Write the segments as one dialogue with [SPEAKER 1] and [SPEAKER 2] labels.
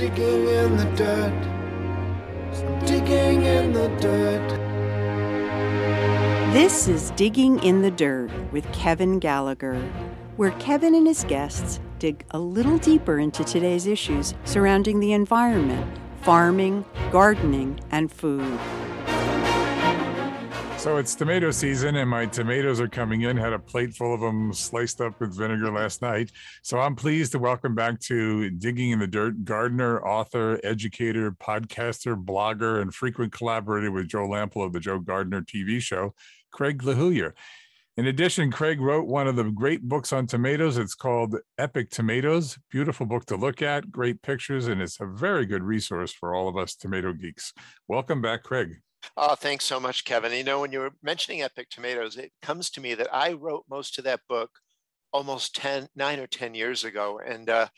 [SPEAKER 1] digging in the dirt. I'm digging in the dirt.
[SPEAKER 2] This is Digging in the Dirt with Kevin Gallagher, where Kevin and his guests dig a little deeper into today's issues surrounding the environment, farming, gardening, and food.
[SPEAKER 3] So it's tomato season, and my tomatoes are coming in. Had a plate full of them sliced up with vinegar last night. So I'm pleased to welcome back to Digging in the Dirt gardener, author, educator, podcaster, blogger, and frequent collaborator with Joe Lamp'l of the Joe Gardener TV show, Craig LeHoullier. In addition, Craig wrote one of the great books on tomatoes. It's called Epic Tomatoes. Beautiful book to look at, great pictures, and it's a very good resource for all of us tomato geeks. Welcome back, Craig.
[SPEAKER 4] Oh, thanks so much, Kevin. You know, when you were mentioning Epic Tomatoes, it comes to me that I wrote most of that book almost 10, nine or 10 years ago. And uh,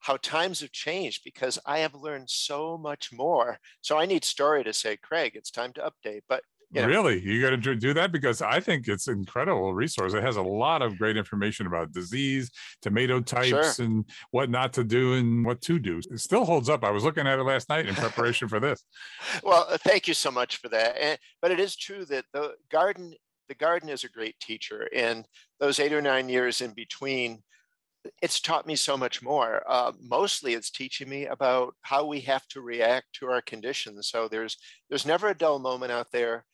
[SPEAKER 4] how times have changed because I have learned so much more. So I need Storey to say, Craig, it's time to update. But
[SPEAKER 3] you know. Really, you got to do that because I think it's an incredible resource. It has a lot of great information about disease, tomato types, sure. and what not to do and what to do. It still holds up. I was looking at it last night in preparation for this.
[SPEAKER 4] well, uh, thank you so much for that. And, but it is true that the garden, the garden is a great teacher, and those eight or nine years in between it's taught me so much more. Uh, mostly, it's teaching me about how we have to react to our conditions. So there's there's never a dull moment out there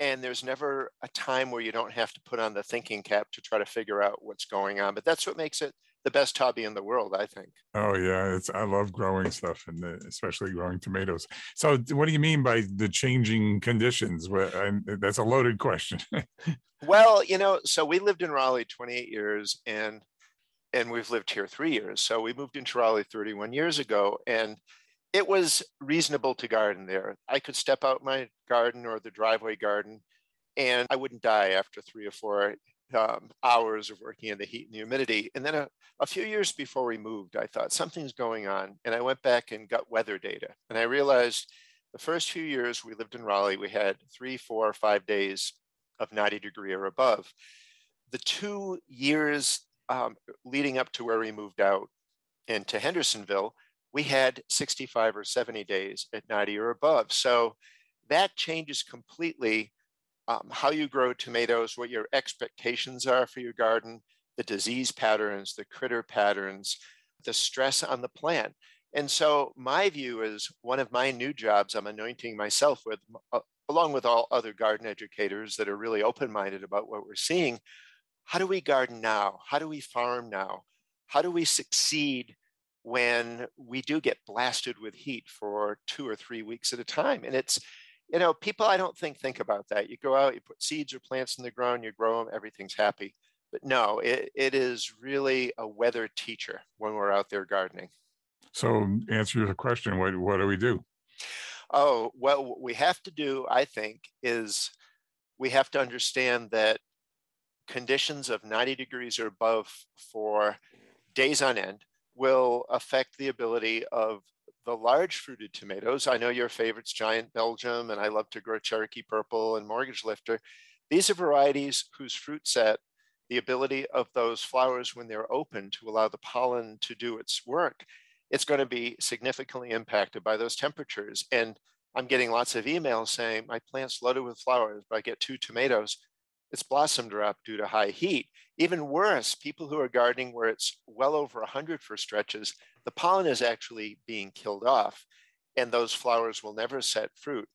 [SPEAKER 4] and there's never a time where you don't have to put on the thinking cap to try to figure out what's going on but that's what makes it the best hobby in the world i think.
[SPEAKER 3] Oh yeah it's i love growing stuff and uh, especially growing tomatoes. So what do you mean by the changing conditions? Uh, that's a loaded question.
[SPEAKER 4] Well you know so we lived in raleigh 28 years and and we've lived here three years. So we moved into raleigh 31 years ago and it was reasonable to garden there. I could step out my garden or the driveway garden and I wouldn't die after three or four um, hours of working in the heat and the humidity. And then a, a few years before we moved, I thought something's going on. And I went back and got weather data. And I realized the first few years we lived in Raleigh, we had three, four, five days of 90 degree or above. The two years um, leading up to where we moved out into Hendersonville, we had 65 or 70 days at 90 or above. So that changes completely um, how you grow tomatoes, what your expectations are for your garden, the disease patterns, the critter patterns, the stress on the plant. And so my view is one of my new jobs I'm anointing myself with, uh, along with all other garden educators that are really open-minded about what we're seeing. How do we garden now? How do we farm now? How do we succeed when we do get blasted with heat for two or three weeks at a time. And it's, you know, people I don't think think about that. You go out, you put seeds or plants in the ground, you grow them, everything's happy. But no, it, it is really a weather teacher when we're out there gardening.
[SPEAKER 3] So, um, answer your question what, what do we do?
[SPEAKER 4] Oh, well, what we have to do, I think, is we have to understand that conditions of 90 degrees or above for days on end will affect the ability of the large fruited tomatoes. I know your favorites, Giant Belgium, and I love to grow Cherokee Purple and Mortgage Lifter. These are varieties whose fruit set, the ability of those flowers when they're open to allow the pollen to do its work, it's going to be significantly impacted by those temperatures. And I'm getting lots of emails saying my plant's loaded with flowers, but I get two tomatoes its blossom drop due to high heat. Even worse, people who are gardening where it's well over 100 for stretches, the pollen is actually being killed off and those flowers will never set fruit.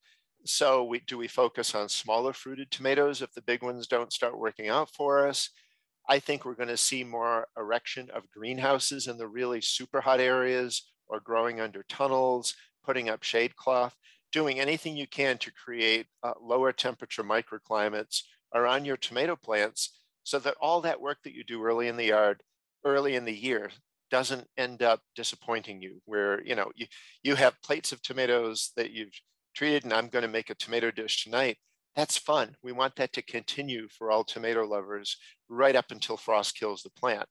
[SPEAKER 4] So we, do we focus on smaller fruited tomatoes if the big ones don't start working out for us? I think we're going to see more erection of greenhouses in the really super hot areas or growing under tunnels, putting up shade cloth, doing anything you can to create uh, lower temperature microclimates around your tomato plants so that all that work that you do early in the yard, early in the year, doesn't end up disappointing you where you know you, you have plates of tomatoes that you've treated and i'm going to make a tomato dish tonight. That's fun. We want that to continue for all tomato lovers right up until frost kills the plant.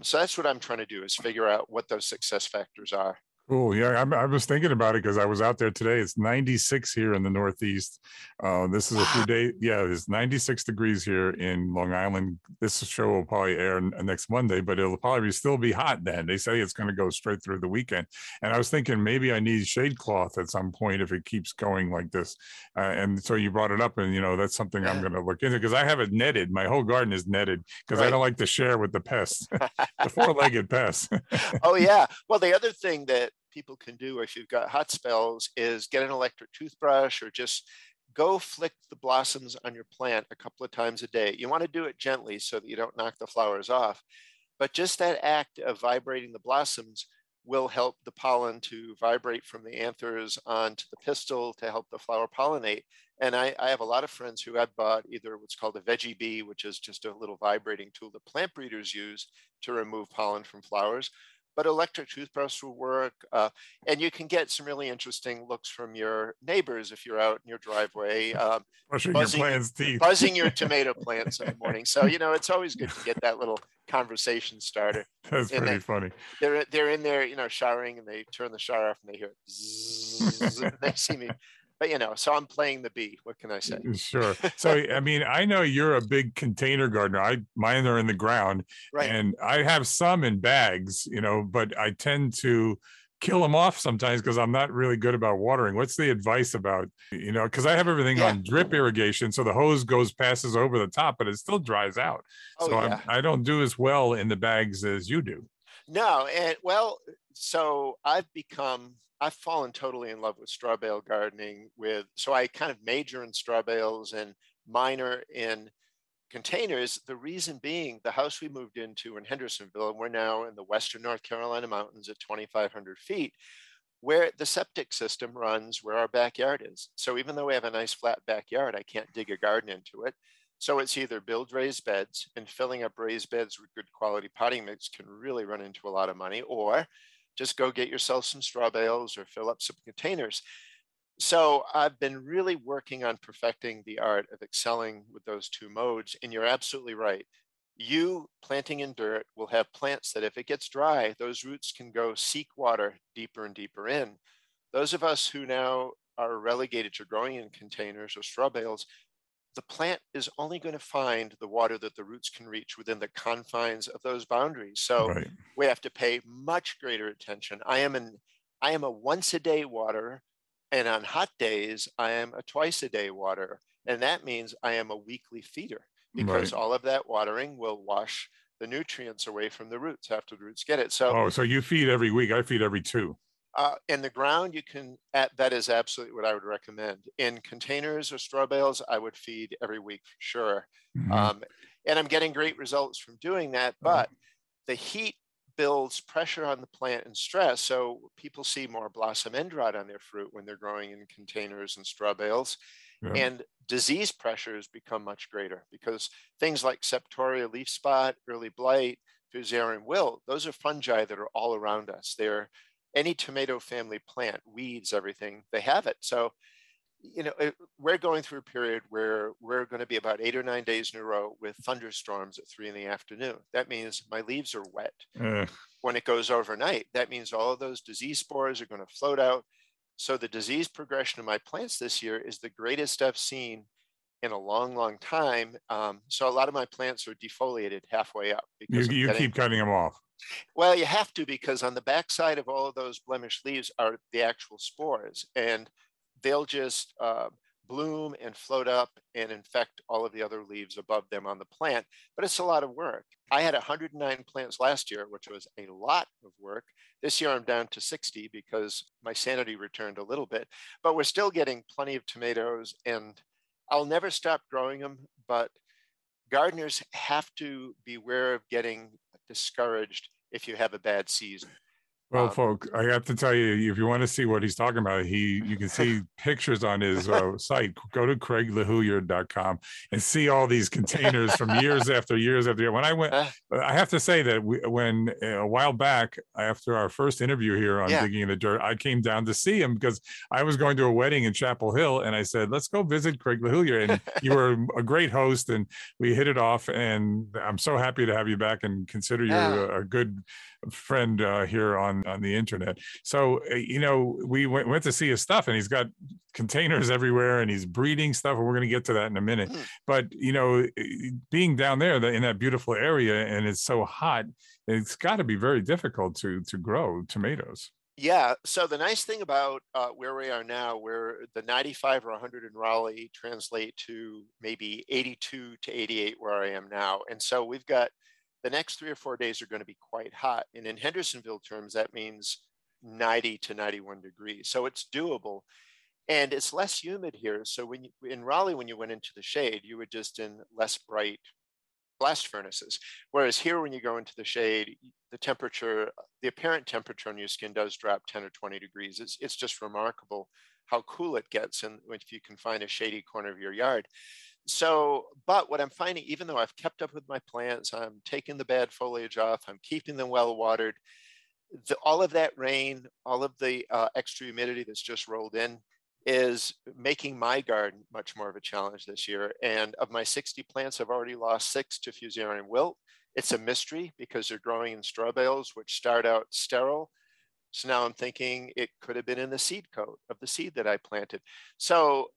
[SPEAKER 4] So that's what i'm trying to do is figure out what those success factors are
[SPEAKER 3] Oh yeah, I'm, i was thinking about it because I was out there today. It's 96 here in the Northeast. Uh, this is a few days. Yeah, it's 96 degrees here in Long Island. This show will probably air next Monday, but it'll probably still be hot then. They say it's going to go straight through the weekend. And I was thinking maybe I need shade cloth at some point if it keeps going like this. Uh, and so you brought it up, and you know that's something I'm going to look into because I have it netted. My whole garden is netted because right. I don't like to share with the pests, the four-legged pests.
[SPEAKER 4] oh yeah. Well, the other thing that people can do if you've got hot spells is get an electric toothbrush or just go flick the blossoms on your plant a couple of times a day. You want to do it gently so that you don't knock the flowers off. But just that act of vibrating the blossoms will help the pollen to vibrate from the anthers onto the pistil to help the flower pollinate. And I, I have a lot of friends who have bought either what's called a veggie bee, which is just a little vibrating tool that plant breeders use to remove pollen from flowers, but electric toothbrush will work. Uh, and you can get some really interesting looks from your neighbors if you're out in your driveway. Um,
[SPEAKER 3] buzzing, your plant's teeth.
[SPEAKER 4] buzzing your tomato plants in the morning. So, you know, it's always good to get that little conversation starter.
[SPEAKER 3] That's and pretty funny.
[SPEAKER 4] They're, they're in there, you know, showering and they turn the shower off and they hear zzz, they see me but you know, so I'm playing the bee. What can I say?
[SPEAKER 3] Sure. So I mean, I know you're a big container gardener. I mine are in the ground, right. and I have some in bags. You know, but I tend to kill them off sometimes because I'm not really good about watering. What's the advice about, you know, because I have everything yeah. on drip irrigation. So the hose goes, passes over the top, but it still dries out. Oh, so yeah. I'm, I don't do as well in the bags as you do.
[SPEAKER 4] No. And well, so I've become I've fallen totally in love with straw bale gardening with so I kind of major in straw bales and minor in containers. The reason being the house we moved into in Hendersonville, and we're now in the western North Carolina mountains at 2,500 feet, where the septic system runs where our backyard is. So even though we have a nice flat backyard, I can't dig a garden into it. So it's either build raised beds and filling up raised beds with good quality potting mix can really run into a lot of money, or just go get yourself some straw bales or fill up some containers. So I've been really working on perfecting the art of excelling with those two modes. And you're absolutely right. You planting in dirt will have plants that if it gets dry, those roots can go seek water deeper and deeper in. Those of us who now are relegated to growing in containers or straw bales the plant is only going to find the water that the roots can reach within the confines of those boundaries. So right. we have to pay much greater attention. I am an I am a once a day water, and on hot days I am a twice a day water, and that means I am a weekly feeder because right. all of that watering will wash the nutrients away from the roots after the roots get it. So
[SPEAKER 3] oh, so you feed every week. I feed every two.
[SPEAKER 4] Uh, in the ground, you can, at, that is absolutely what I would recommend. In containers or straw bales, I would feed every week for sure. Mm-hmm. Um, and I'm getting great results from doing that, but the heat builds pressure on the plant and stress. So people see more blossom end rot on their fruit when they're growing in containers and straw bales. Yeah. And disease pressures become much greater because things like septoria leaf spot, early blight, fusarium wilt, those are fungi that are all around us. They're any tomato family plant, weeds, everything, they have it. So, you know, it, we're going through a period where we're going to be about eight or nine days in a row with thunderstorms at three in the afternoon. That means my leaves are wet. Uh. When it goes overnight, that means all of those disease spores are going to float out. So the disease progression of my plants this year is the greatest I've seen in a long, long time. Um, so a lot of my plants are defoliated halfway up
[SPEAKER 3] because you, you getting, keep cutting them off.
[SPEAKER 4] Well, you have to because on the backside of all of those blemished leaves are the actual spores, and they'll just uh, bloom and float up and infect all of the other leaves above them on the plant. But it's a lot of work. I had 109 plants last year, which was a lot of work. This year I'm down to 60 because my sanity returned a little bit, but we're still getting plenty of tomatoes and I'll never stop growing them, but gardeners have to beware of getting discouraged if you have a bad season.
[SPEAKER 3] Well, um, folks, I have to tell you, if you want to see what he's talking about, he you can see pictures on his uh, site. Go to craiglehoullier.com and see all these containers from years after years after year. When I went, uh. I have to say that we, when a while back, after our first interview here on yeah. Digging in the Dirt, I came down to see him because I was going to a wedding in Chapel Hill, and I said, "Let's go visit Craig LeHoullier." And you were a great host, and we hit it off. And I'm so happy to have you back and consider you yeah. a, a, good friend uh, here on on on the internet. So uh, you know, we went, went to see his stuff, and he's got containers everywhere, and he's breeding stuff. And we're going to get to that in a minute. Mm. But you know, being down there in that beautiful area, and it's so hot, it's got to be very difficult to to grow tomatoes.
[SPEAKER 4] Yeah. So the nice thing about uh, where we are now, where the 95 or 100 in Raleigh translate to maybe 82 to 88 where I am now. And so we've got the next three or four days are going to be quite hot. And in Hendersonville terms, that means 90 to 91 degrees. So it's doable. And it's less humid here. So when you, in Raleigh, when you went into the shade, you were just in less bright blast furnaces. Whereas here, when you go into the shade, the temperature, the apparent temperature on your skin does drop 10 or 20 degrees. It's, it's just remarkable how cool it gets and if you can find a shady corner of your yard. So, but what I'm finding, even though I've kept up with my plants, I'm taking the bad foliage off, I'm keeping them well watered, the, all of that rain, all of the uh, extra humidity that's just rolled in is making my garden much more of a challenge this year. And of my 60 plants, I've already lost six to Fusarium wilt. It's a mystery because they're growing in straw bales, which start out sterile. So now I'm thinking it could have been in the seed coat of the seed that I planted. So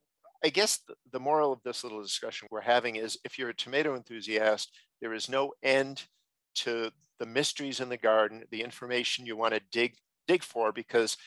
[SPEAKER 4] I guess the moral of this little discussion we're having is if you're a tomato enthusiast, there is no end to the mysteries in the garden, the information you want to dig dig for because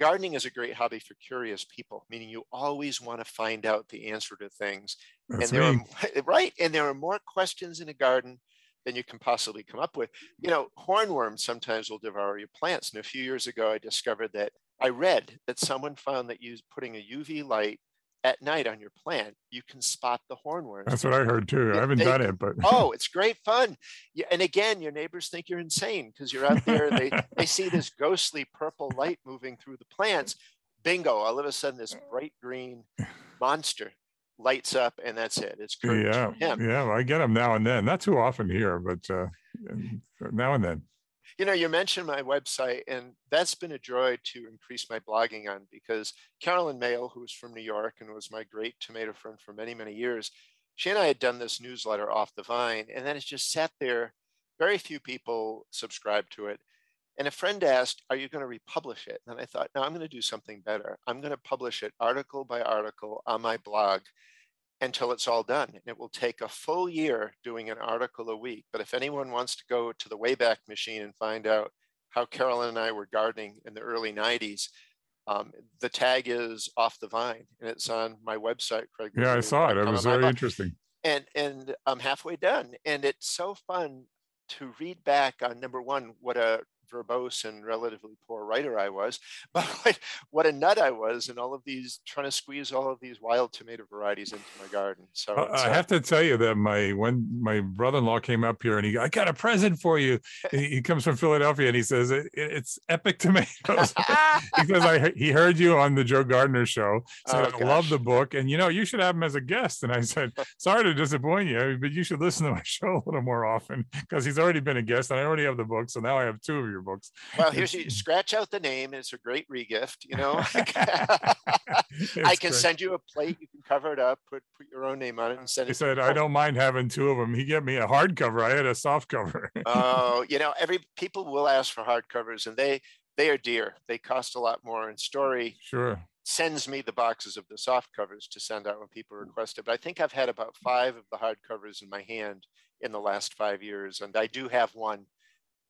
[SPEAKER 4] gardening is a great hobby for curious people, meaning you always want to find out the answer to things.
[SPEAKER 3] That's
[SPEAKER 4] and there
[SPEAKER 3] me.
[SPEAKER 4] are right, and there are more questions in a garden than you can possibly come up with. You know, hornworms sometimes will devour your plants. And a few years ago, I discovered that I read that someone found that you putting a UV light at night on your plant, you can spot the hornworms.
[SPEAKER 3] That's what I heard too. I haven't
[SPEAKER 4] They-
[SPEAKER 3] done it, but
[SPEAKER 4] oh, it's great fun. And again, your neighbors think you're insane because you're out there. They they see this ghostly purple light moving through the plants. Bingo! All of a sudden, this bright green monster lights up, and that's it. It's curtains
[SPEAKER 3] yeah,
[SPEAKER 4] for him.
[SPEAKER 3] yeah, I get them now and then. Not too often here, but uh, now and then.
[SPEAKER 4] You know, you mentioned my website, and that's been a joy to increase my blogging on because Carolyn Male, was from New York and was my great tomato friend for many, many years, she and I had done this newsletter off the vine, and then it just sat there. Very few people subscribed to it. And a friend asked, Are you going to republish it? And I thought, No, I'm going to do something better. I'm going to publish it article by article on my blog until it's all done. And it will take a full year doing an article a week. But if anyone wants to go to the Wayback Machine and find out how Carolyn and I were gardening in the early 90s, um, the tag is off the vine and it's on my website, Craig.
[SPEAKER 3] Yeah, I saw it. It was very interesting.
[SPEAKER 4] And, and I'm halfway done. And it's so fun to read back on number one, what a verbose and relatively poor writer I was, but what, what a nut I was in all of these trying to squeeze all of these wild tomato varieties into my garden. So
[SPEAKER 3] Uh, I have to tell you that my when my brother-in-law came up here and he I got a present for you. He, comes from Philadelphia and he says it, it's epic tomatoes. he says I he- he heard you on the Joe Gardener show. Said
[SPEAKER 4] Oh,
[SPEAKER 3] I love the book and you know you should have him as a guest. And I said sorry to disappoint you, but you should listen to my show a little more often because he's already been a guest and I already have the book. So now I have two of your books.
[SPEAKER 4] well, here's you scratch out the name. It's a great regift, you know. I can
[SPEAKER 3] great.
[SPEAKER 4] send you a plate. You can cover it up, put put your own name on it, and send it. He
[SPEAKER 3] said. I don't mind having two of them. He gave me a hardcover. I had a soft cover.
[SPEAKER 4] Oh, you know, every people will ask for hardcovers, and they they are dear. They cost a lot more. And Storey
[SPEAKER 3] sure.
[SPEAKER 4] sends me the boxes of the soft covers to send out when people request it. But I think I've had about five of the hardcovers in my hand in the last five years, and I do have one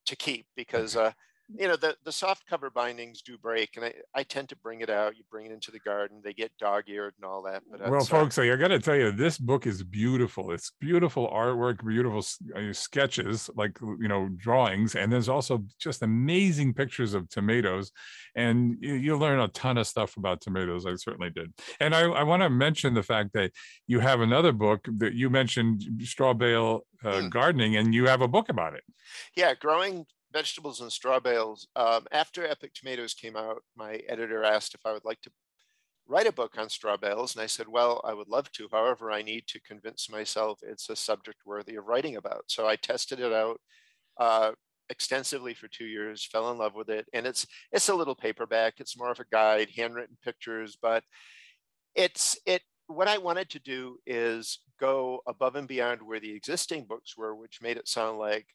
[SPEAKER 4] to keep because uh, you know the the soft cover bindings do break, and I, I tend to bring it out. You bring it into the garden, they get dog eared and all that. But
[SPEAKER 3] well,
[SPEAKER 4] that's, uh,
[SPEAKER 3] folks, I got to tell you, this book is beautiful. It's beautiful artwork, beautiful uh, sketches, like you know, drawings, and there's also just amazing pictures of tomatoes. And you, you'll learn a ton of stuff about tomatoes. I certainly did. And I, I want to mention the fact that you have another book that you mentioned, straw bale uh,
[SPEAKER 4] Hmm.
[SPEAKER 3] gardening, and you have a book about it.
[SPEAKER 4] yeah, growing vegetables and straw bales. Um, after Epic Tomatoes came out, my editor asked if I would like to write a book on straw bales, and I said, "Well, I would love to. However, I need to convince myself it's a subject worthy of writing about." So I tested it out uh, extensively for two years, fell in love with it, and it's it's a little paperback. It's more of a guide, handwritten pictures, but it's it. What I wanted to do is go above and beyond where the existing books were, which made it sound like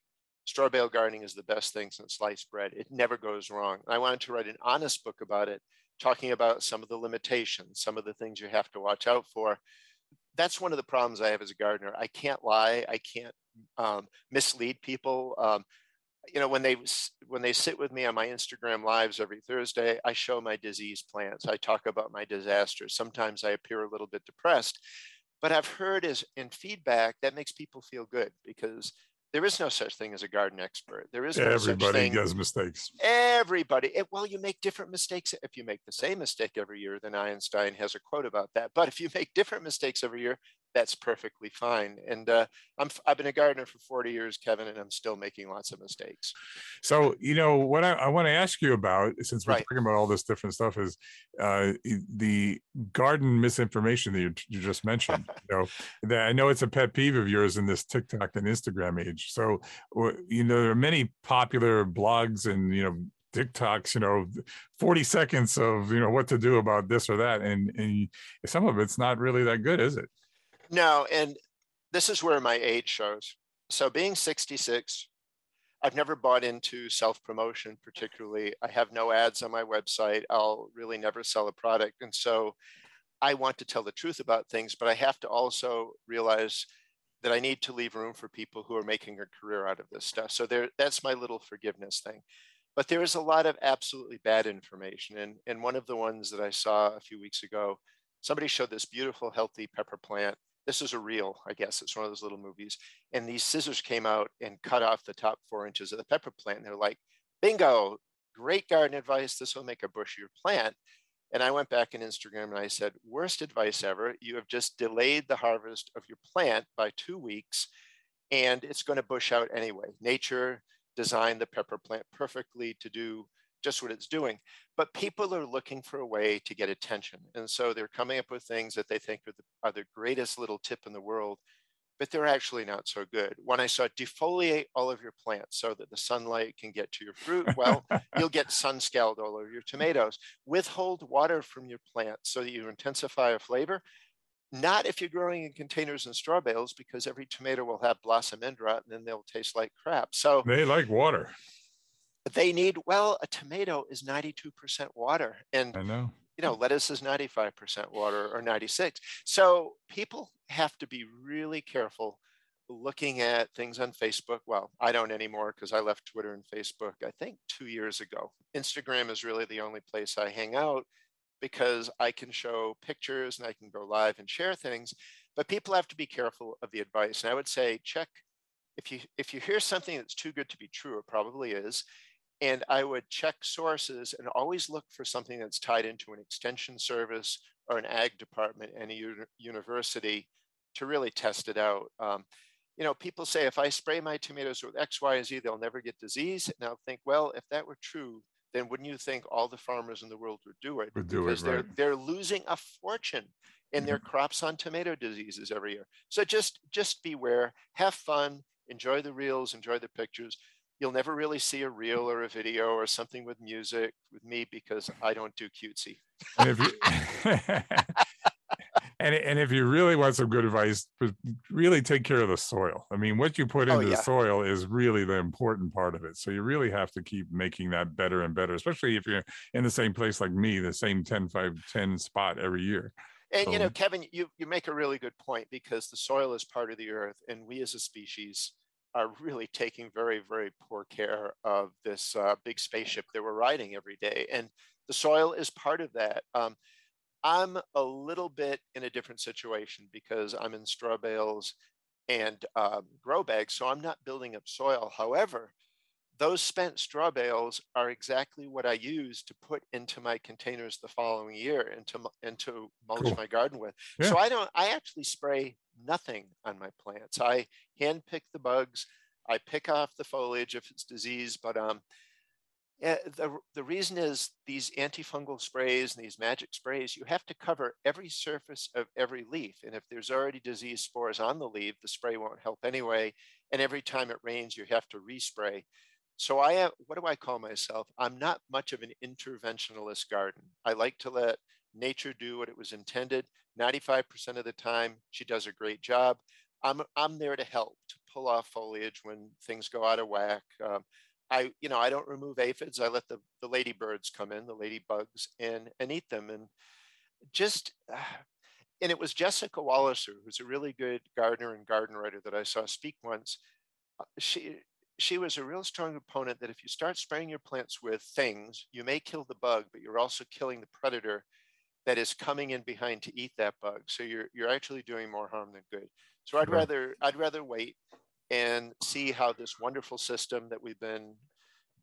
[SPEAKER 4] straw bale gardening is the best thing since sliced bread. It never goes wrong. I wanted to write an honest book about it, talking about some of the limitations, some of the things you have to watch out for. That's one of the problems I have as a gardener. I can't lie. I can't um, mislead people. Um, you know, when they when they sit with me on my Instagram lives every Thursday, I show my disease plants. I talk about my disasters. Sometimes I appear a little bit depressed, but I've heard as in feedback that makes people feel good because there is no such thing as a garden expert. There is no
[SPEAKER 3] everybody does mistakes.
[SPEAKER 4] Everybody. Well, you make different mistakes. If you make the same mistake every year, then Einstein has a quote about that. But if you make different mistakes every year, that's perfectly fine. And uh, I'm, I've been a gardener for 40 years, Kevin, and I'm still making lots of mistakes.
[SPEAKER 3] So, you know, what I, I want to ask you about, since we're right. talking about all this different stuff, is uh, the garden misinformation that you, you just mentioned. you know, that I know it's a pet peeve of yours in this TikTok and Instagram age. So, you know, there are many popular blogs and, you know, TikToks, you know, 40 seconds of, you know, what to do about this or that. And, and some of it's not really that good, is it?
[SPEAKER 4] No, and this is where my age shows. So being 66, I've never bought into self promotion particularly. I have no ads on my website. I'll really never sell a product. And so I want to tell the truth about things, but I have to also realize that I need to leave room for people who are making a career out of this stuff. So there that's my little forgiveness thing. But there is a lot of absolutely bad information. And, and one of the ones that I saw a few weeks ago, somebody showed this beautiful, healthy pepper plant this is a reel, I guess. It's one of those little movies. And these scissors came out and cut off the top four inches of the pepper plant. And they're like, bingo, great garden advice. This will make a bushier plant. And I went back in Instagram and I said, worst advice ever. You have just delayed the harvest of your plant by two weeks and it's going to bush out anyway. Nature designed the pepper plant perfectly to do just what it's doing. But people are looking for a way to get attention. And so they're coming up with things that they think are the, are the greatest little tip in the world, but they're actually not so good. When I saw defoliate all of your plants so that the sunlight can get to your fruit, well, you'll get sun scald all over your tomatoes. Withhold water from your plants so that you intensify a flavor. Not if you're growing in containers and straw bales, because every tomato will have blossom end rot and then they'll taste like crap. So
[SPEAKER 3] they like water
[SPEAKER 4] they need well a tomato is 92% water and
[SPEAKER 3] i know.
[SPEAKER 4] you know lettuce is 95% water or 96 so people have to be really careful looking at things on facebook. Well i don't anymore because i left twitter and facebook i think two years ago. Instagram is really the only place i hang out because i can show pictures and i can go live and share things but people have to be careful of the advice. And i would say check if you if you hear something that's too good to be true it probably is and I would check sources and always look for something that's tied into an extension service or an ag department and a university to really test it out. Um, you know, people say if I spray my tomatoes with X, Y, and Z, they'll never get disease. And I'll think, well, if that were true, then wouldn't you think all the farmers in the world would do it?
[SPEAKER 3] Would do
[SPEAKER 4] because
[SPEAKER 3] it,
[SPEAKER 4] they're
[SPEAKER 3] right.
[SPEAKER 4] they're losing a fortune in their mm-hmm. crops on tomato diseases every year. So just just beware, have fun, enjoy the reels, enjoy the pictures you'll never really see a reel or a video or something with music with me because I don't do cutesy.
[SPEAKER 3] and, if you, and, and if you really want some good advice, really take care of the soil. I mean, what you put oh, into oh, yeah. the soil is really the important part of it. So you really have to keep making that better and better, especially if you're in the same place like me, the same 10, 5, 10 spot every year.
[SPEAKER 4] And so, you know, Kevin, you, you make a really good point because the soil is part of the earth and we as a species are really taking very, very poor care of this uh, big spaceship that we're riding every day. And the soil is part of that. Um, I'm a little bit in a different situation because I'm in straw bales and um, grow bags, so I'm not building up soil. However, those spent straw bales are exactly what I use to put into my containers the following year and to, and to mulch cool. my garden with. Yeah. So I don't, I actually spray nothing on my plants. I hand pick the bugs. I pick off the foliage if it's diseased, but um, yeah, the, the reason is these antifungal sprays and these magic sprays, you have to cover every surface of every leaf. And if there's already disease spores on the leaf, the spray won't help anyway. And every time it rains, you have to respray. So I am, what do I call myself? I'm not much of an interventionalist garden. I like to let nature do what it was intended. 95% of the time, she does a great job. I'm, I'm there to help, to pull off foliage when things go out of whack. Um, I, you know, I don't remove aphids. I let the, the ladybirds come in, the ladybugs, and and eat them. And just, uh, and it was Jessica Walliser, who's a really good gardener and garden writer that I saw speak once. Uh, she she was a real strong opponent that if you start spraying your plants with things, you may kill the bug, but you're also killing the predator that is coming in behind to eat that bug. So you're you're actually doing more harm than good. So I'd rather I'd rather wait and see how this wonderful system that we've been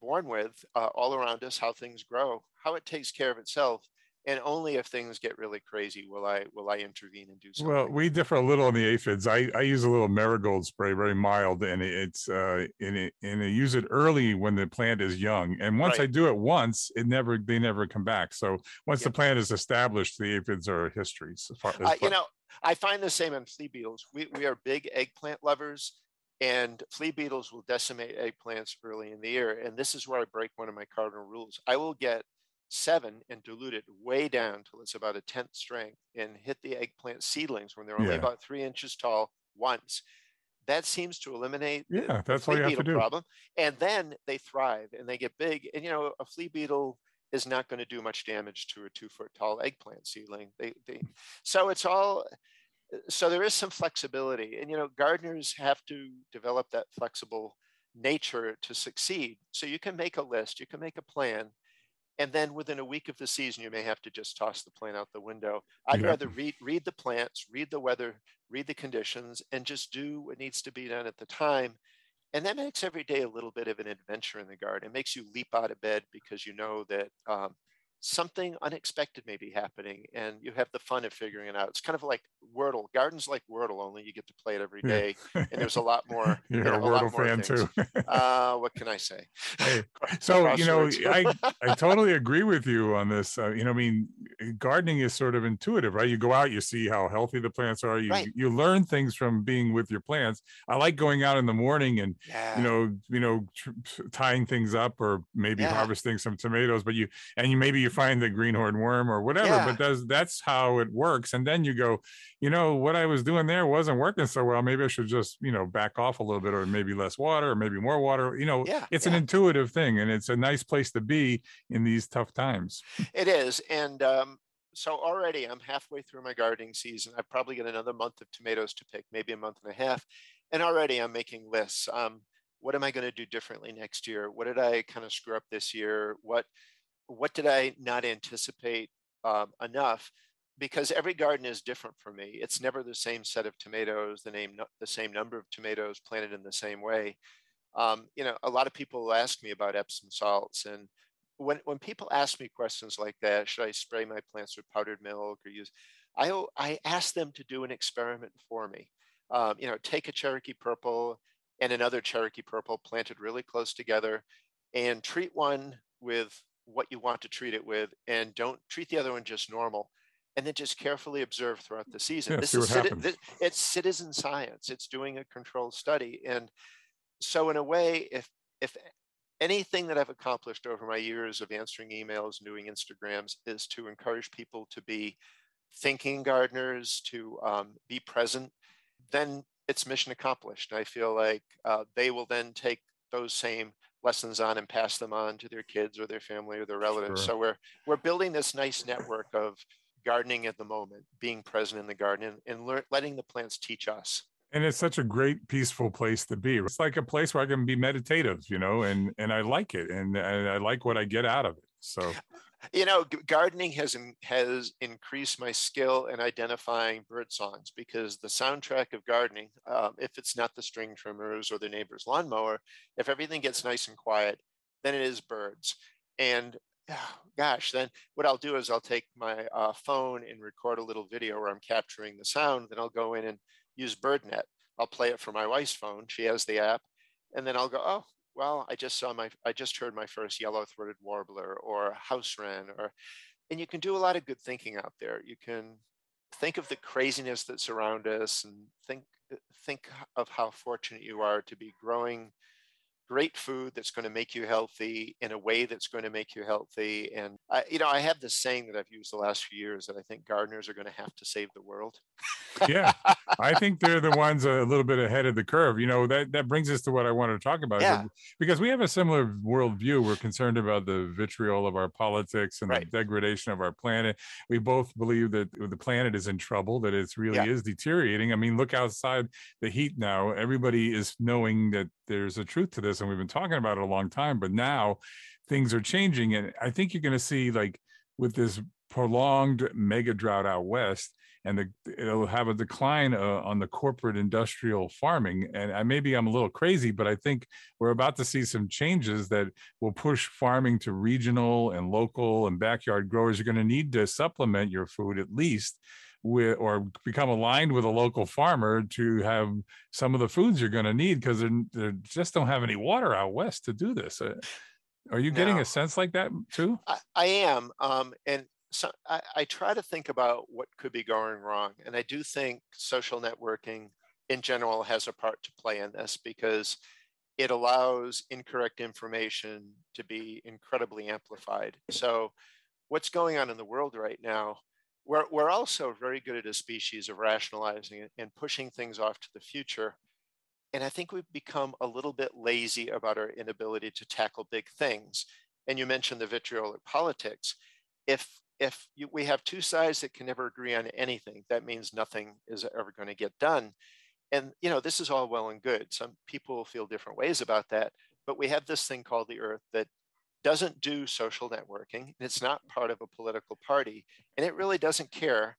[SPEAKER 4] born with uh, all around us, how things grow, how it takes care of itself, and only if things get really crazy will I will I intervene and do something.
[SPEAKER 3] Well, we differ a little on the aphids. I, I use a little marigold spray, very mild, and it's uh and it and I use it early when the plant is young. And once right. I do it once, it never they never come back. So once the plant is established, the aphids are history. So far,
[SPEAKER 4] uh, you know, I find the same on flea beetles. We we are big eggplant lovers. And flea beetles will decimate eggplants early in the year. And this is where I break one of my cardinal rules. I will get Sevin and dilute it way down till it's about a tenth strength and hit the eggplant seedlings when they're only yeah. about three inches tall once. That seems to eliminate
[SPEAKER 3] yeah, that's all you have to do.
[SPEAKER 4] problem. And then they thrive and they get big. And you know, a flea beetle is not going to do much damage to a two foot tall eggplant seedling. They, they, so it's all so there is some flexibility and you know gardeners have to develop that flexible nature to succeed so you can make a list you can make a plan and then within a week of the season you may have to just toss the plant out the window. I'd yeah. rather read read the plants read the weather read the conditions and just do what needs to be done at the time. And that makes every day a little bit of an adventure in the garden. It makes you leap out of bed because you know that um, something unexpected may be happening and you have the fun of figuring it out. It's kind of like Wordle. Gardens like Wordle, only you get to play it every day. Yeah. and there's a lot more.
[SPEAKER 3] You're you know, a Wordle a fan too.
[SPEAKER 4] uh, what can I say?
[SPEAKER 3] Hey, so, you know, I, I totally agree with you on this. Uh, you know, I mean, gardening is sort of intuitive, right? You go out, you see how healthy the plants are. You, right. you learn things from being with your plants. I like going out in the morning and, yeah. you know, you know, tying things up or maybe yeah. harvesting some tomatoes, but you, and you, maybe you find the greenhorn worm or whatever yeah. but that's that's how it works. And then you go you know what i was doing there wasn't working so well. Maybe i should just you know back off a little bit or maybe less water or maybe more water. You know yeah, it's yeah. an intuitive thing and it's a nice place to be in these tough times.
[SPEAKER 4] It is. And um so already i'm halfway through my gardening season. I've probably got another month of tomatoes to pick maybe a month and a half. And already i'm making lists. Um, what am i going to do differently next year? What did i kind of screw up this year? What what did I not anticipate um, enough? Because every garden is different for me. It's never the same set of tomatoes, the name, the same number of tomatoes planted in the same way. Um, you know, a lot of people ask me about Epsom salts, and when when people ask me questions like that, should I spray my plants with powdered milk or use? I I ask them to do an experiment for me. Um, you know, take a Cherokee purple and another Cherokee purple planted really close together, and treat one with what you want to treat it with and don't treat the other one just normal and then just carefully observe throughout the season.
[SPEAKER 3] Yeah, this is citi-
[SPEAKER 4] this, it's citizen science. It's doing a controlled study. And so in a way, if if anything that I've accomplished over my years of answering emails and doing Instagrams is to encourage people to be thinking gardeners, to um, be present, then it's mission accomplished. I feel like uh, they will then take those same lessons on and pass them on to their kids or their family or their relatives. Sure. So we're we're building this nice network of gardening at the moment, being present in the garden and, and lear- letting the plants teach us.
[SPEAKER 3] And it's such a great peaceful place to be. It's like a place where I can be meditative, you know, and and I like it and, and I like what I get out of it. So
[SPEAKER 4] you know, gardening has has increased my skill in identifying bird songs because the soundtrack of gardening, um, if it's not the string trimmers or the neighbor's lawnmower, if everything gets nice and quiet, then it is birds. And oh, gosh, then what I'll do is I'll take my uh, phone and record a little video where I'm capturing the sound. Then I'll go in and use BirdNet. I'll play it for my wife's phone. She has the app, and then I'll go, oh, well, I just saw my, I just heard my first yellow-throated warbler or house wren, or, and you can do a lot of good thinking out there. You can think of the craziness that's around us and think, think of how fortunate you are to be growing great food that's going to make you healthy in a way that's going to make you healthy. And I, you know, I have this saying that I've used the last few years that I think gardeners are going to have to save the world.
[SPEAKER 3] yeah, I think they're the ones a little bit ahead of the curve. You know, that that brings us to what I wanted to talk about.
[SPEAKER 4] Yeah.
[SPEAKER 3] Because we have a similar worldview. We're concerned about the vitriol of our politics and
[SPEAKER 4] Right.
[SPEAKER 3] the degradation of our planet. We both believe that the planet is in trouble, that it's really
[SPEAKER 4] Yeah.
[SPEAKER 3] is deteriorating. I mean, look outside the heat now. Everybody is knowing that there's a truth to this, and we've been talking about it a long time. But now things are changing, and I think you're going to see like with this prolonged mega drought out west and the, it'll have a decline uh, on the corporate industrial farming. And I, maybe I'm a little crazy, but I think we're about to see some changes that will push farming to regional and local and backyard growers. You're going to need to supplement your food at least with or become aligned with a local farmer to have some of the foods you're going to need because they they just don't have any water out west to do this. Uh, are you getting
[SPEAKER 4] No.
[SPEAKER 3] a sense like that too?
[SPEAKER 4] I, I am. Um, and so I, I try to think about what could be going wrong. And I do think social networking in general has a part to play in this because it allows incorrect information to be incredibly amplified. So, what's going on in the world right now? We're, we're also very good at a species of rationalizing and pushing things off to the future. And I think we've become a little bit lazy about our inability to tackle big things. And you mentioned the vitriolic politics. If if you, we have two sides that can never agree on anything, that means nothing is ever going to get done. And you know, this is all well and good. Some people feel different ways about that, but we have this thing called the Earth that doesn't do social networking. And it's not part of a political party, and it really doesn't care.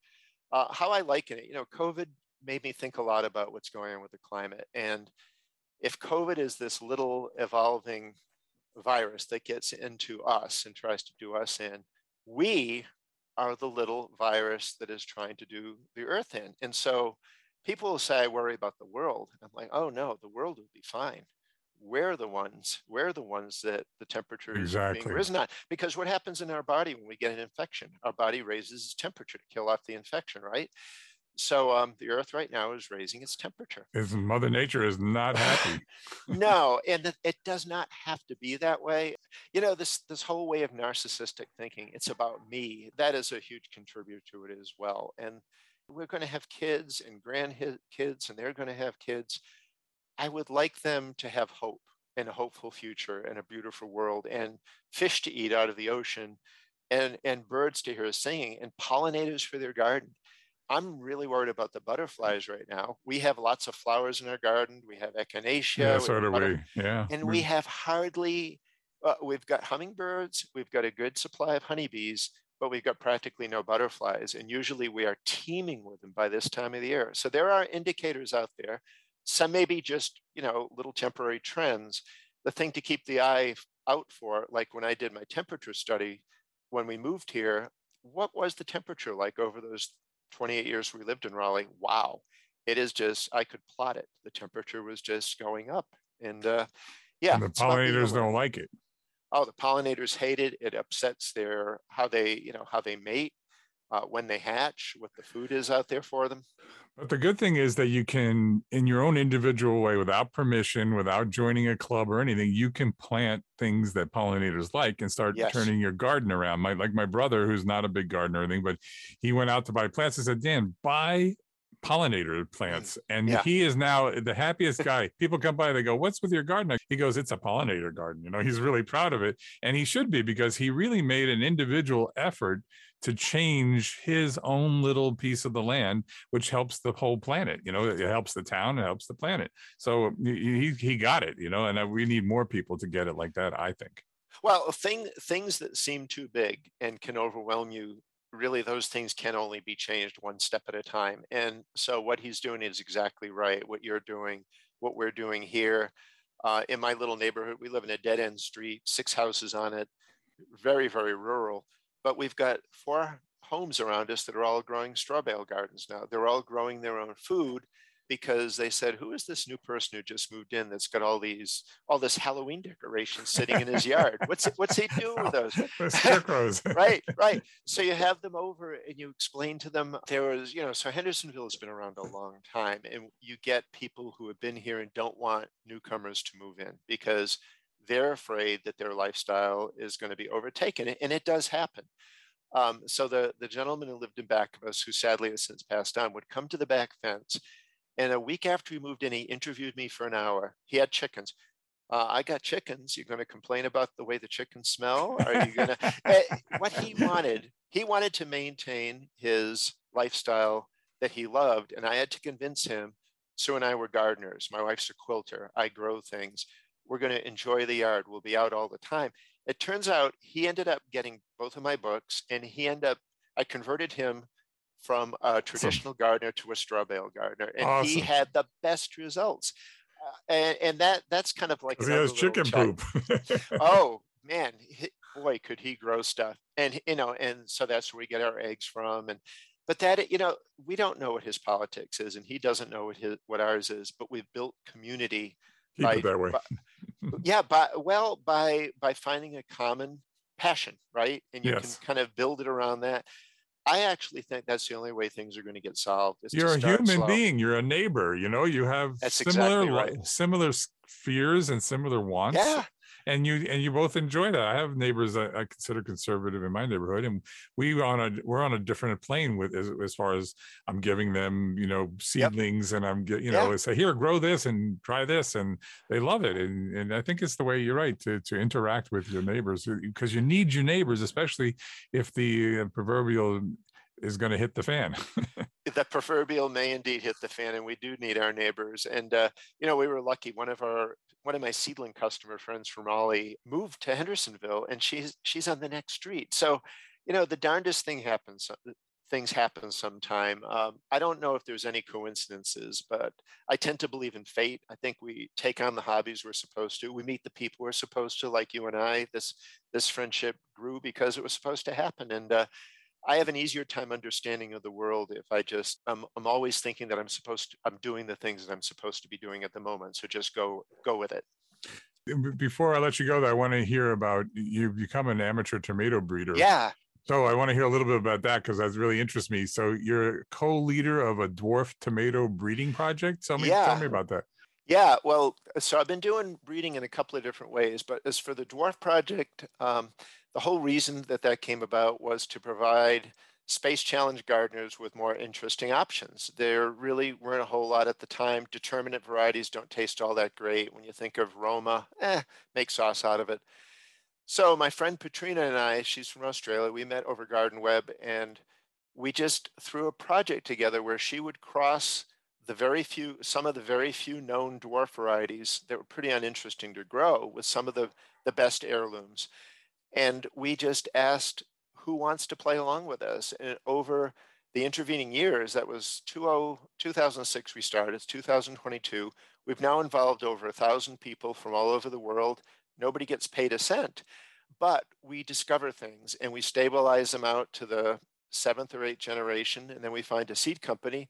[SPEAKER 4] Uh, how I liken it, you know, COVID made me think a lot about what's going on with the climate. And if COVID is this little evolving virus that gets into us and tries to do us in, we are the little virus that is trying to do the earth in. And so people will say, I worry about the world. I'm like, oh no, the world will be fine. We're the ones, we're the ones that the temperature is
[SPEAKER 3] Exactly.
[SPEAKER 4] being risen on. Because what happens in our body when we get an infection? Our body raises its temperature to kill off the infection, right? So um, the earth right now is raising its temperature.
[SPEAKER 3] Is Mother Nature is not happy.
[SPEAKER 4] no, and it- it does not have to be that way. You know, this this whole way of narcissistic thinking, it's about me. That is a huge contributor to it as well. And we're going to have kids and grandkids, and they're going to have kids. I would like them to have hope and a hopeful future and a beautiful world and fish to eat out of the ocean and and birds to hear singing and pollinators for their garden. I'm really worried about the butterflies right now. We have lots of flowers in our garden. We have echinacea.
[SPEAKER 3] Yeah, so do we. Yeah.
[SPEAKER 4] and we have hardly uh, we've got hummingbirds we've got a good supply of honeybees but we've got practically no butterflies and usually we are teeming with them by this time of the year so there are indicators out there some may be just you know little temporary trends. The thing to keep the eye out for like when i did my temperature study when we moved here what was the temperature like over those 28 years we lived in raleigh? Wow. It is just i could plot it. The temperature was just going up and uh yeah
[SPEAKER 3] And the
[SPEAKER 4] it's about being
[SPEAKER 3] pollinators don't like it.
[SPEAKER 4] oh the pollinators hate it. It upsets their how they you know how they mate uh, when they hatch what the food is out there for them
[SPEAKER 3] But the good thing is that you can, in your own individual way, without permission, without joining a club or anything, you can plant things that pollinators like and start
[SPEAKER 4] Yes.
[SPEAKER 3] turning your garden around. My like my brother, who's not a big gardener or anything, but he went out to buy plants and said, Dan, buy pollinator plants. And
[SPEAKER 4] Mm, Yeah.
[SPEAKER 3] he is now the happiest guy. People come by, they go, What's with your garden? He goes, It's a pollinator garden. You know, he's really proud of it. And he should be because he really made an individual effort to change his own little piece of the land, which helps the whole planet. You know, it helps the town, it helps the planet. So he he- got it. You know, and uh, we need more people to get it like that. I think.
[SPEAKER 4] well thing, things that seem too big and can overwhelm you really those things can only be changed one step at a time and so what he's doing is exactly right what you're doing what we're doing here uh, in my little neighborhood we live in a dead end street six houses on it very very rural but we've got four homes around us that are all growing straw bale gardens now they're all growing their own food because they said, "Who is this new person who just moved in that's got all these all this Halloween decorations sitting in his yard? What's what's he doing with those?" Right, right. So you have them over and you explain to them there was, you know, so Hendersonville has been around a long time, and you get people who have been here and don't want newcomers to move in because they're afraid that their lifestyle is going to be overtaken, and it does happen. Um, so the, the gentleman who lived in back of us, who sadly has since passed on, would come to the back fence. And a week after he moved in, he interviewed me for an hour. He had chickens. Uh, I got chickens. You're going to complain about the way the chickens smell? Are you going to? Eh, what he wanted, he wanted to maintain his lifestyle that he loved. And I had to convince him. Sue and I were gardeners. My wife's a quilter. I grow things. We're going to enjoy the yard. We'll be out all the time. It turns out he ended up getting both of my books, and he ended up, I converted him from a traditional awesome. gardener to a straw bale gardener, and awesome. he had the best results. Uh, and, and that that's kind of like
[SPEAKER 3] he has chicken poop.
[SPEAKER 4] oh man, he, boy, could he grow stuff! And you know, and so that's where we get our eggs from. And but that you know, we don't know what his politics is, and he doesn't know what his what ours is. But we've built community
[SPEAKER 3] Keep by, it that way.
[SPEAKER 4] by, yeah, but well, by by finding a common passion, right? And you yes. can kind of build it around that. I actually think that's the only way things are going to get solved.
[SPEAKER 3] You're a human slow. being. You're a neighbor. You know, you have that's similar exactly right. similar fears and similar wants.
[SPEAKER 4] Yeah
[SPEAKER 3] and you and you both enjoy that. I have neighbors that I consider conservative in my neighborhood, and we on a we're on a different plane with as, as far as I'm giving them, you know, seedlings, yep. and I'm you know, yeah. say here, grow this and try this, and they love it, and and I think it's the way you're right to to interact with your neighbors because you need your neighbors, especially if the uh, proverbial is going to hit the fan.
[SPEAKER 4] the proverbial may indeed hit the fan, and we do need our neighbors. And uh, you know, we were lucky. One of our one of my seedling customer friends from Raleigh moved to Hendersonville, and she's she's on the next street. So, you know, the darndest thing happens. Uh, things happen sometime. Um, I don't know if there's any coincidences, but I tend to believe in fate. I think we take on the hobbies we're supposed to. We meet the people we're supposed to, like you and I. This this friendship grew because it was supposed to happen, and uh, I have an easier time understanding of the world if I just I'm, I'm always thinking that I'm supposed to, I'm doing the things that I'm supposed to be doing at the moment. So just go go with it.
[SPEAKER 3] Before I let you go, though, I want to hear about you've become an amateur tomato breeder.
[SPEAKER 4] Yeah.
[SPEAKER 3] So I want to hear a little bit about that because that really interests me. So you're co-leader of a dwarf tomato breeding project. Tell me, yeah. tell me about that.
[SPEAKER 4] Yeah, well, so I've been doing breeding in a couple of different ways, but as for the dwarf project, um, the whole reason that that came about was to provide space challenge gardeners with more interesting options. There really weren't a whole lot at the time. Determinate varieties don't taste all that great. When you think of Roma, eh, make sauce out of it. So my friend Patrina and I, she's from Australia, we met over Garden Web and we just threw a project together where she would cross the very few, some of the very few known dwarf varieties that were pretty uninteresting to grow with some of the, the best heirlooms. And we just asked who wants to play along with us. And over the intervening years, that was 2006 we started, it's 2022. We've now involved over a thousand people from all over the world. Nobody gets paid a cent, but we discover things and we stabilize them out to the seventh or eighth generation. And then we find a seed company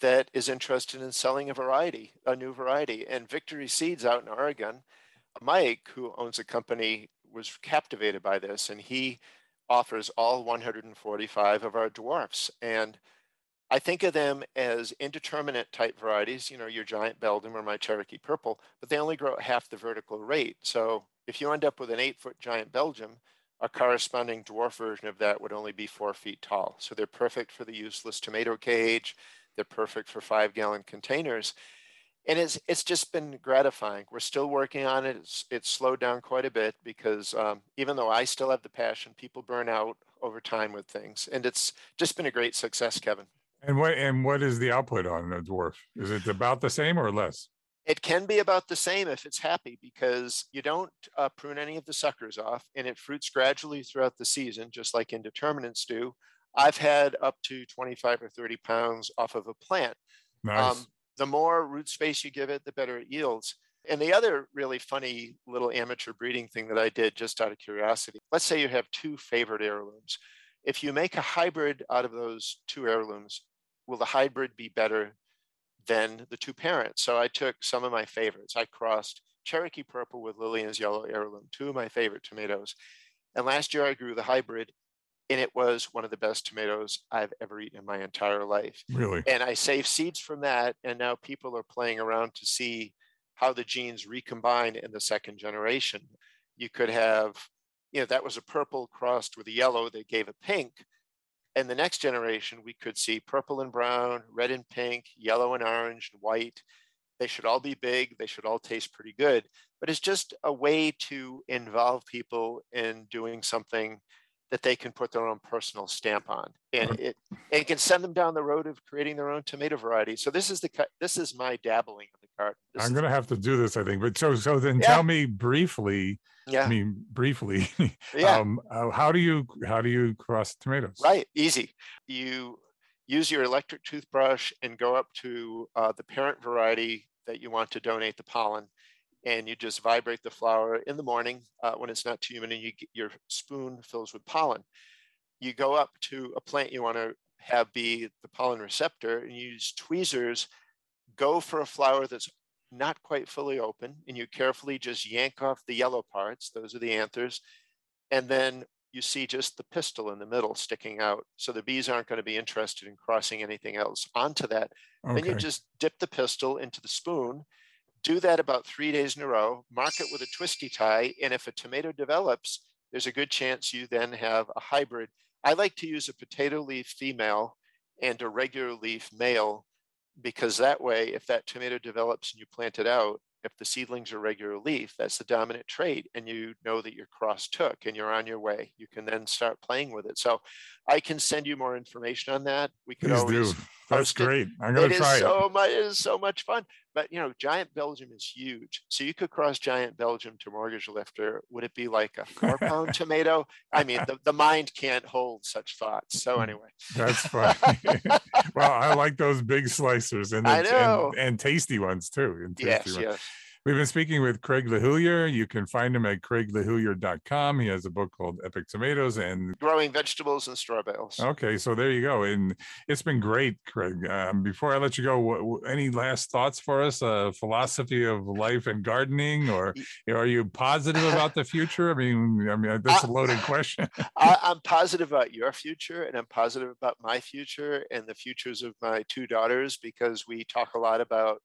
[SPEAKER 4] that is interested in selling a variety, a new variety. And Victory Seeds out in Oregon, Mike, who owns a company was captivated by this, and he offers all 145 of our dwarfs. And I think of them as indeterminate type varieties, you know, your giant Belgium or my Cherokee purple, but they only grow at half the vertical rate. So if you end up with an eight foot giant Belgium, a corresponding dwarf version of that would only be four feet tall. So they're perfect for the useless tomato cage. They're perfect for five gallon containers and it's it's just been gratifying. We're still working on it. It's it's slowed down quite a bit because um, even though I still have the passion, people burn out over time with things, and it's just been a great success, Kevin.
[SPEAKER 3] And what and what is the output on a dwarf? Is it about the same or less?
[SPEAKER 4] It can be about the same if it's happy because you don't uh, prune any of the suckers off, and it fruits gradually throughout the season, just like indeterminates do. I've had up to 25 or 30 pounds off of a plant.
[SPEAKER 3] Nice. Um,
[SPEAKER 4] the more root space you give it, the better it yields. And the other really funny little amateur breeding thing that I did just out of curiosity let's say you have two favorite heirlooms. If you make a hybrid out of those two heirlooms, will the hybrid be better than the two parents. So I took some of my favorites. I crossed Cherokee Purple with Lillian's Yellow Heirloom, two of my favorite tomatoes. And last year I grew the hybrid, and it was one of the best tomatoes I've ever eaten in my entire life.
[SPEAKER 3] Really?
[SPEAKER 4] And I saved seeds from that, and now people are playing around to see how the genes recombine in the second generation. You could have, you know, that was a purple crossed with a yellow that gave a pink. And the next generation, we could see purple and brown, red and pink, yellow and orange, and white. They should all be big. They should all taste pretty good. But it's just a way to involve people in doing something that they can put their own personal stamp on, and it, it can send them down the road of creating their own tomato variety. So this is the this is my dabbling in the garden. This
[SPEAKER 3] I'm going to have to do this, I think. But so, so then
[SPEAKER 4] Yeah.
[SPEAKER 3] tell me briefly.
[SPEAKER 4] yeah
[SPEAKER 3] I mean, briefly.
[SPEAKER 4] yeah
[SPEAKER 3] um, uh, how do you how do you cross tomatoes?
[SPEAKER 4] right easy. You use your electric toothbrush and go up to uh, the parent variety that you want to donate the pollen, and you just vibrate the flower in the morning uh, when it's not too humid, and you get your spoon fills with pollen. You go up to a plant you want to have be the pollen receptor, and you use tweezers. Go for a flower that's not quite fully open, and you carefully just yank off the yellow parts. Those are the anthers, and then you see just the pistil in the middle sticking out. So the bees aren't going to be interested in crossing anything else onto that. Then you just dip the pistil into the spoon, do that about three days in a row, mark it with a twisty tie. And if a tomato develops, there's a good chance you then have a hybrid. I like to use a potato leaf female and a regular leaf male because that way, if that tomato develops and you plant it out, if the seedlings are regular leaf, that's the dominant trait, and you know that your cross took and you're on your way. You can then start playing with it. So I can send you more information on that. We could
[SPEAKER 3] Please
[SPEAKER 4] always
[SPEAKER 3] do. That's
[SPEAKER 4] it.
[SPEAKER 3] great. I'm going
[SPEAKER 4] it
[SPEAKER 3] to
[SPEAKER 4] is
[SPEAKER 3] try it.
[SPEAKER 4] so much it is so much fun but you know giant belgium is huge so you could cross giant belgium to mortgage lifter would it be like a four pound tomato i mean the, the mind can't hold such thoughts so
[SPEAKER 3] Hmm.
[SPEAKER 4] anyway
[SPEAKER 3] That's fun. well, I like those big slicers and,
[SPEAKER 4] I know.
[SPEAKER 3] and and tasty ones too. And tasty
[SPEAKER 4] yes
[SPEAKER 3] ones.
[SPEAKER 4] yes
[SPEAKER 3] We've been speaking with Craig LeHoullier. You can find him at craiglehoullier.com. He has a book called Epic Tomatoes. And
[SPEAKER 4] growing vegetables and straw bales
[SPEAKER 3] okay, so there you go. And it's been great, Craig. Um, before I let you go, any last thoughts for us? Uh, philosophy of life and gardening, or are you positive about the future? I mean, I mean that's a loaded question.
[SPEAKER 4] I, i'm positive about your future and i'm positive about my future and the futures of my two daughters because we talk a lot about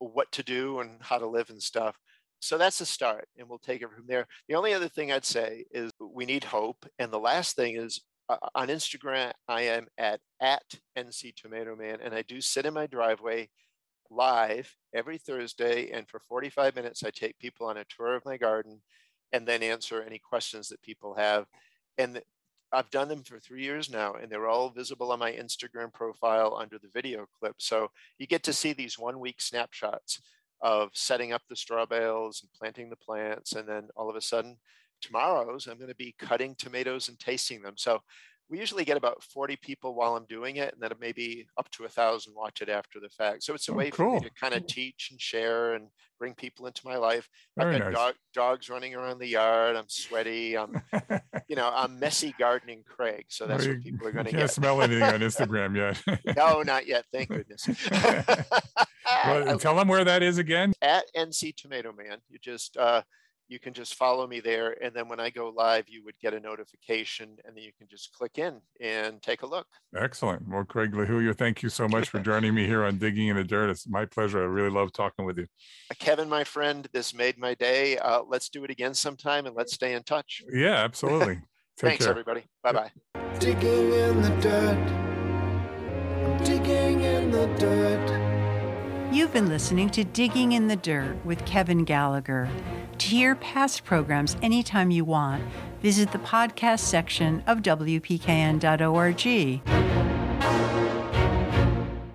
[SPEAKER 4] what to do and how to live and stuff. So that's a start and we'll take it from there. The only other thing i'd say is we need hope and the last thing is uh, on instagram i am at at nc tomato man and i do sit in my driveway live every thursday and for 45 minutes i take people on a tour of my garden and then answer any questions that people have. And I've done them for three years now, and they're all visible on my Instagram profile under the video clip. So you get to see these one week snapshots of setting up the straw bales and planting the plants. And then all of a sudden, tomorrow's I'm going to be cutting tomatoes and tasting them. So we usually get about 40 people while I'm doing it, and then maybe up to a thousand watch it after the fact. So it's a
[SPEAKER 3] Oh,
[SPEAKER 4] way for me to kind of teach and share and bring people into my life.
[SPEAKER 3] Very
[SPEAKER 4] I've got
[SPEAKER 3] nice.
[SPEAKER 4] dog, dogs running around the yard. I'm sweaty. I'm you know, I'm messy gardening Craig. So that's
[SPEAKER 3] Well,
[SPEAKER 4] what people are going to get.
[SPEAKER 3] Can't smell anything on Instagram yet.
[SPEAKER 4] No, not yet. Thank goodness.
[SPEAKER 3] well, tell them where that is again.
[SPEAKER 4] At NC Tomato Man, you just uh, you can just follow me there, and then when I go live, you would get a notification, and then you can just click in and take a look.
[SPEAKER 3] Excellent. Well, Craig LeHoullier, thank you so much for joining me here on Digging in the Dirt. It's my pleasure. I really love talking with you.
[SPEAKER 4] Uh, Kevin, my friend, this made my day. Uh, let's do it again sometime, and let's stay in touch.
[SPEAKER 3] Yeah, absolutely.
[SPEAKER 4] Thanks,
[SPEAKER 3] care.
[SPEAKER 4] everybody. Bye bye.
[SPEAKER 1] Digging in the dirt. I'm digging in the dirt.
[SPEAKER 2] You've been listening to Digging in the Dirt with Kevin Gallagher. To hear past programs anytime you want, visit the podcast section of WPKN.org.